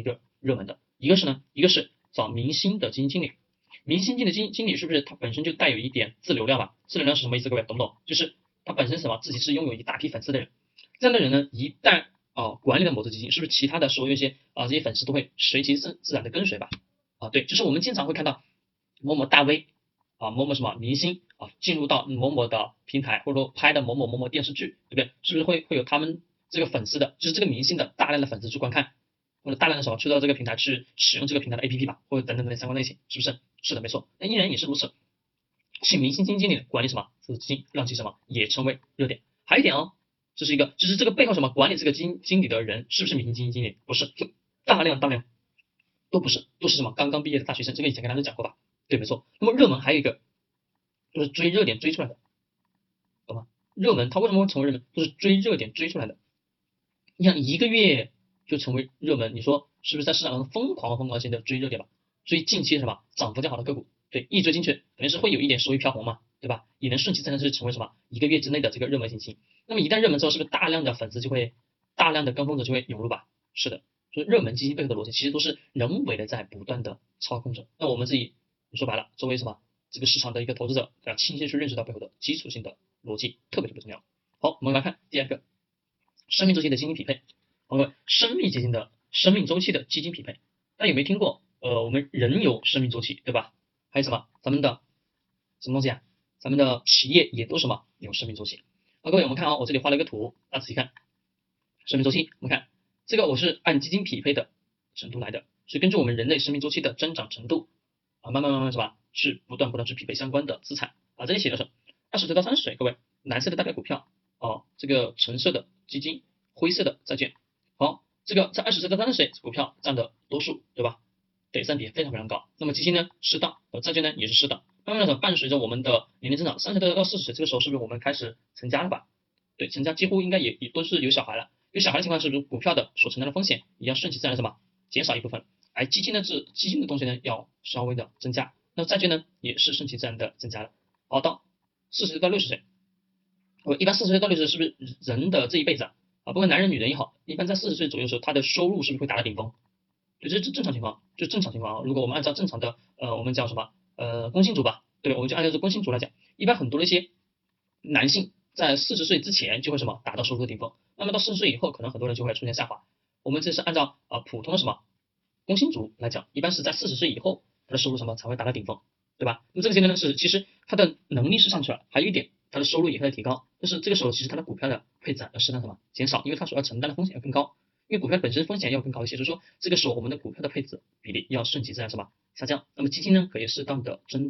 一个热门的，一个是呢，一个是找明星的基金经理，明星经理基金经理是不是他本身就带有一点自流量吧？自流量是什么意思？各位懂不懂？就是他本身什么自己是拥有一大批粉丝的人，这样的人呢，一旦啊管理了某只基金，是不是其他的所有一些啊这些粉丝都会随其自自然的跟随吧？啊对，就是我们经常会看到某某大 V 啊某某什么明星啊进入到某某的平台，或者说拍的某某某某电视剧，对不对？是不是会会有他们这个粉丝的，就是这个明星的大量的粉丝去观看？或者大量的什么去到这个平台去使用这个平台的 APP 吧，或者等等等等相关类型，是不是？是的，没错。那依然也是如此。请明星基金经理管理什么资金，让其什么也成为热点。还有一点哦，这是一个，就是这个背后什么管理这个基金经理的人是不是明星基金经理？不是，大量大量都不是，都是什么刚刚毕业的大学生。这个以前跟大家讲过吧？对，没错。那么热门还有一个就是追热点追出来的，懂吗？热门它为什么会成为热门？都是追热点追出来的。你想一个月。就成为热门，你说是不是在市场上疯狂疯狂性的追热点吧？追近期什么涨幅较好的个股，对，一追进去肯定是会有一点收益飘红嘛，对吧？也能顺其自然是成为什么一个月之内的这个热门行情。那么一旦热门之后，是不是大量的粉丝就会大量的跟风者就会涌入吧？是的，所以热门基金背后的逻辑其实都是人为的在不断的操控着。那我们自己说白了，作为什么这个市场的一个投资者，要清晰去认识到背后的基础性的逻辑，特别特别重要。好，我们来看第二个生命周期的基金匹配。各位，生命基金的生命周期的基金匹配，大家有没有听过？呃，我们人有生命周期，对吧？还有什么？咱们的什么东西啊？咱们的企业也都什么有生命周期？好，各位，我们看啊，我这里画了一个图，大家仔细看，生命周期，我们看这个，我是按基金匹配的程度来的，是根据我们人类生命周期的增长程度啊，慢慢慢慢是吧？是不断不断去匹配相关的资产啊。这里写的是二十岁到三十岁，各位，蓝色的代表股票哦，这个橙色的基金，灰色的债券。这个在二十岁到三十岁，股票占的多数，对吧？对，占比非常非常高。那么基金呢，适当，债券呢也是适当。慢慢的伴随着我们的年龄增长，三十岁到四十岁，这个时候是不是我们开始成家了吧？对，成家几乎应该也也都是有小孩了。有小孩的情况是不是股票的所承担的风险也要顺其自然什么减少一部分？而基金呢是基金的东西呢要稍微的增加。那债券呢也是顺其自然的增加了。好，到四十岁到六十岁，我一般四十岁到六十岁是不是人的这一辈子？啊，啊不管男人女人也好，一般在四十岁左右时候，他的收入是不是会达到顶峰？对，这是正常情况，就是正常情况啊。如果我们按照正常的，呃，我们叫什么，呃，工薪族吧，对，我们就按照这工薪族来讲，一般很多的一些男性在四十岁之前就会什么达到收入的顶峰，那么到四十岁以后，可能很多人就会出现下滑。我们这是按照啊普通的什么工薪族来讲，一般是在四十岁以后，他的收入什么才会达到顶峰，对吧？那这个阶段呢是其实他的能力是上去了，还有一点。它的收入也会提高，但是这个时候其实它的股票的配置要适当什么减少，因为它所要承担的风险要更高，因为股票本身风险要更高一些，所以说这个时候我们的股票的配置比例要顺其自然什么下降，那么基金呢可以适当的增。